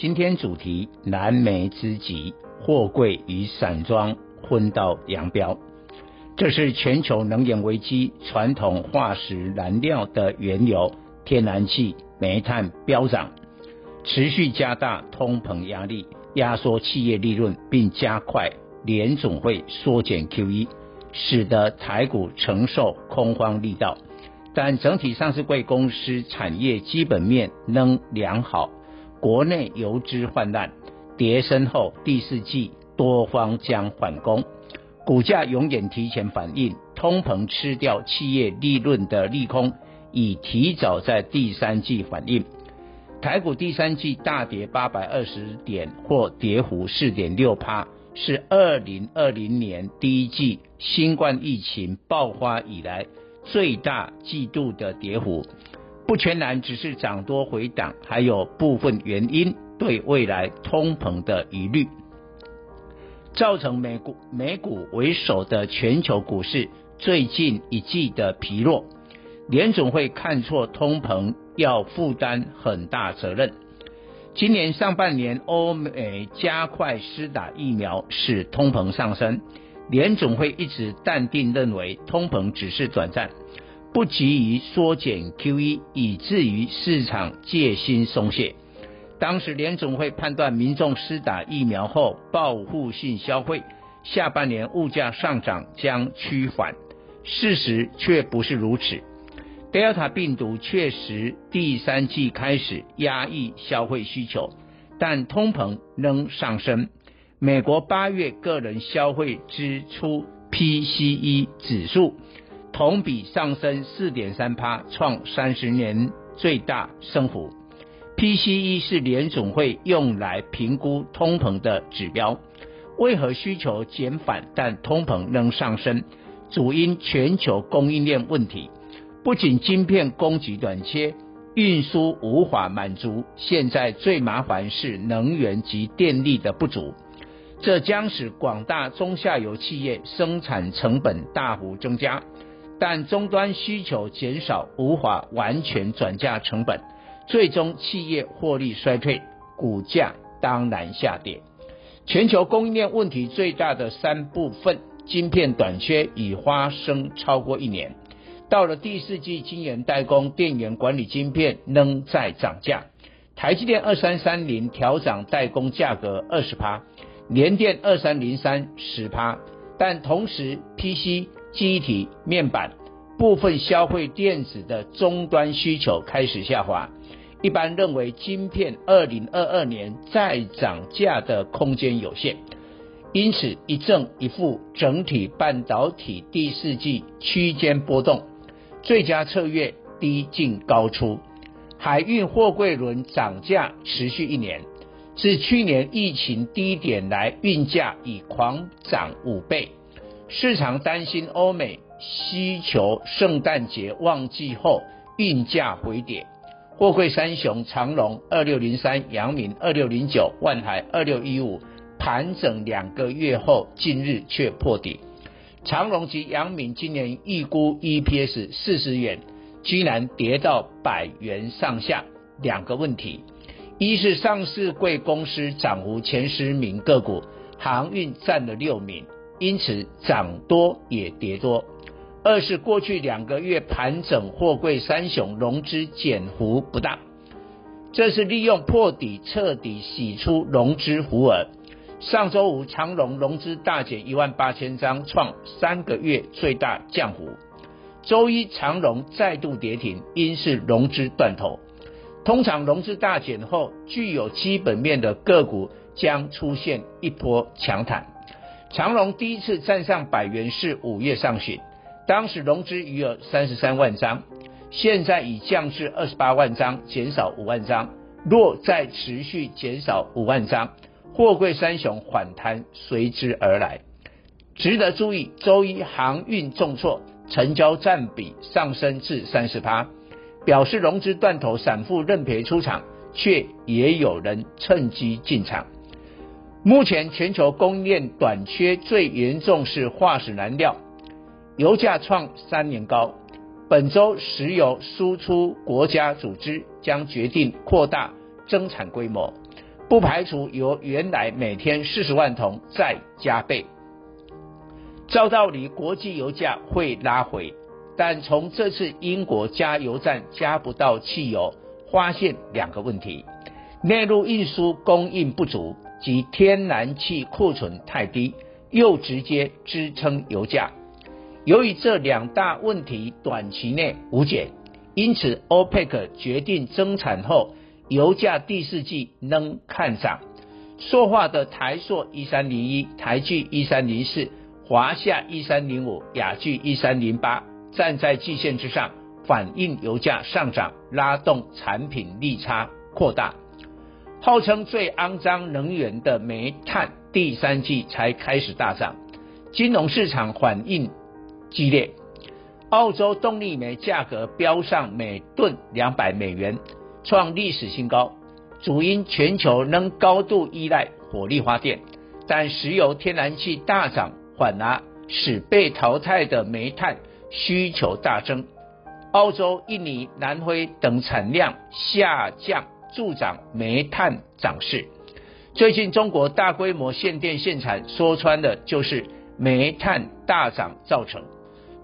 今天主题：燃眉之急，货柜与散装分道扬镳。这是全球能源危机，传统化石燃料的原油、天然气、煤炭飙涨，持续加大通膨压力，压缩企业利润，并加快联总会缩减 QE，使得台股承受空方力道。但整体上市柜公司产业基本面仍良好。国内油资泛滥，跌升后第四季多方将反攻，股价永远提前反应通膨吃掉企业利润的利空，已提早在第三季反应。台股第三季大跌八百二十点，或跌幅四点六趴，是二零二零年第一季新冠疫情爆发以来最大季度的跌幅。不全然只是涨多回档，还有部分原因对未来通膨的疑虑，造成美股美股为首的全球股市最近一季的疲弱。联总会看错通膨，要负担很大责任。今年上半年欧美加快施打疫苗，使通膨上升。联总会一直淡定认为通膨只是短暂。不急于缩减 QE，以至于市场戒心松懈。当时联总会判断民众施打疫苗后报复性消费，下半年物价上涨将趋缓。事实却不是如此。Delta 病毒确实第三季开始压抑消费需求，但通膨仍上升。美国八月个人消费支出 PCE 指数。同比上升四点三趴，创三十年最大升幅。PCE 是联总会用来评估通膨的指标。为何需求减反，但通膨仍上升？主因全球供应链问题，不仅晶片供给短缺，运输无法满足。现在最麻烦是能源及电力的不足，这将使广大中下游企业生产成本大幅增加。但终端需求减少，无法完全转嫁成本，最终企业获利衰退，股价当然下跌。全球供应链问题最大的三部分，晶片短缺已发生超过一年。到了第四季，晶圆代工、电源管理晶片仍在涨价。台积电二三三零调涨代工价格二十趴，联电二三零三十趴，但同时 PC。机体、面板部分消费电子的终端需求开始下滑，一般认为晶片二零二二年再涨价的空间有限，因此一正一负，整体半导体第四季区间波动，最佳策略低进高出。海运货柜轮涨价持续一年，自去年疫情低点来，运价已狂涨五倍。市场担心欧美需求圣诞节旺季后运价回跌，货柜三雄长荣二六零三、阳明二六零九、万海二六一五盘整两个月后，近日却破底。长荣及阳明今年预估 EPS 四十元，居然跌到百元上下。两个问题：一是上市贵公司涨幅前十名个股，航运占了六名。因此涨多也跌多。二是过去两个月盘整货柜三雄融资减幅不大，这是利用破底彻底洗出融资浮额。上周五长荣融资大减一万八千张，创三个月最大降幅。周一长荣再度跌停，因是融资断头。通常融资大减后，具有基本面的个股将出现一波强弹。长荣第一次站上百元是五月上旬，当时融资余额三十三万张，现在已降至二十八万张，减少五万张。若再持续减少五万张，货柜三雄反弹随之而来。值得注意，周一航运重挫，成交占比上升至三十趴，表示融资断头，散户认赔出场，却也有人趁机进场。目前全球供应链短缺最严重是化石燃料，油价创三年高。本周石油输出国家组织将决定扩大增产规模，不排除由原来每天四十万桶再加倍。照道理，国际油价会拉回，但从这次英国加油站加不到汽油，发现两个问题：内陆运输供应不足及天然气库存太低，又直接支撑油价。由于这两大问题短期内无解，因此 OPEC 决定增产后，油价第四季能看涨。说话的台硕一三零一、台聚一三零四、华夏一三零五、亚聚一三零八站在季线之上，反映油价上涨，拉动产品利差扩大。号称最肮脏能源的煤炭，第三季才开始大涨，金融市场反应激烈，澳洲动力煤价格飙上每吨两百美元，创历史新高。主因全球仍高度依赖火力发电，但石油、天然气大涨，反而使被淘汰的煤炭需求大增。澳洲、印尼、南非等产量下降，助长煤炭涨势。最近中国大规模限电限产，说穿了就是煤炭大涨造成。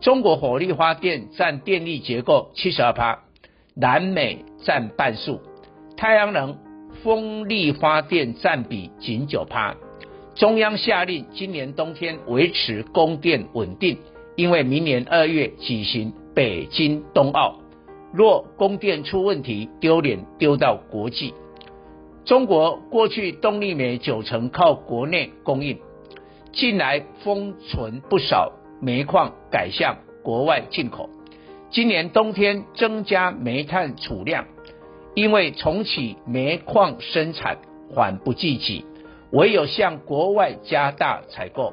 中国火力发电占电力结构七十二趴，南美占半数，太阳能、风力发电占比仅九趴。中央下令今年冬天维持供电稳定，因为明年二月举行北京冬奥，若供电出问题，丢脸丢到国际。中国过去动力煤九成靠国内供应，近来封存不少。煤矿改向国外进口，今年冬天增加煤炭储量，因为重启煤矿生产缓不济急，唯有向国外加大采购。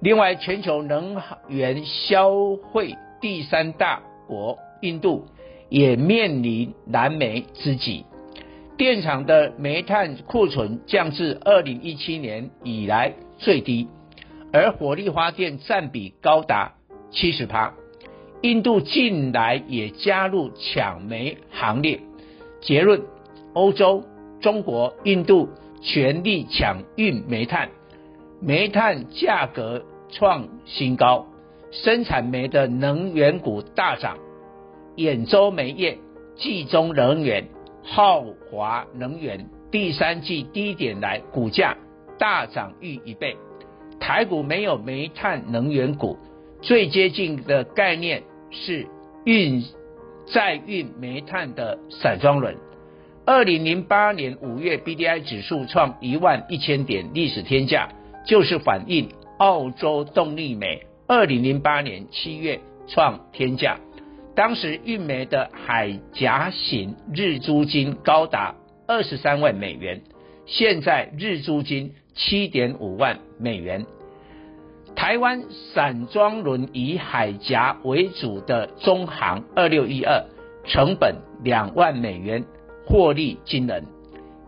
另外，全球能源消费第三大国印度也面临燃煤之急，电厂的煤炭库存降至二零一七年以来最低。而火力发电占比高达七十趴，印度近来也加入抢煤行列。结论：欧洲、中国、印度全力抢运煤炭，煤炭价格创新高，生产煤的能源股大涨。兖州煤业、冀中能源、浩华能源第三季低点来，股价大涨逾一倍。台股没有煤炭能源股，最接近的概念是运载运煤炭的散装轮。二零零八年五月 BDI 指数创一万一千点历史天价，就是反映澳洲动力煤二零零八年七月创天价，当时运煤的海岬型日租金高达二十三万美元，现在日租金。七点五万美元。台湾散装轮以海岬为主的中航二六一二，成本两万美元，获利惊人。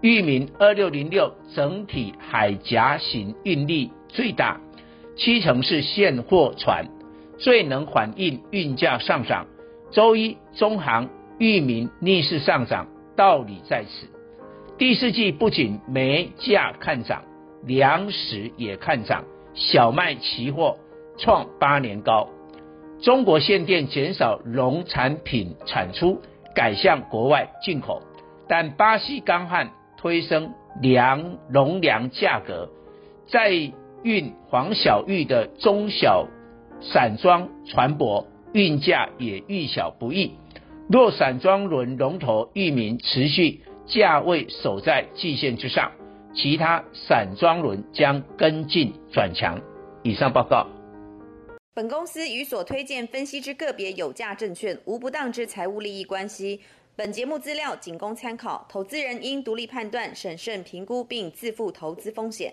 裕民二六零六整体海岬型运力最大，七成是现货船，最能反映运价上涨。周一中航、裕民逆势上涨，道理在此。第四季不仅煤价看涨。粮食也看涨，小麦期货创八年高。中国限电减少农产品产出，改向国外进口，但巴西干旱推升粮农粮价格，载运黄小玉的中小散装船舶运价也遇小不易。若散装轮龙头裕民持续价位守在季线之上。其他散装轮将跟进转强。以上报告。本公司与所推荐分析之个别有价证券无不当之财务利益关系。本节目资料仅供参考，投资人应独立判断、审慎评估并自负投资风险。